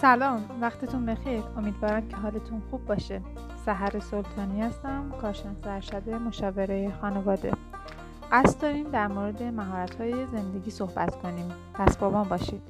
سلام وقتتون بخیر. امیدوارم که حالتون خوب باشه. سحر سلطانی هستم کارشناس ارشد مشاوره خانواده. قصد داریم در مورد مهارت های زندگی صحبت کنیم. پس با ما باشید.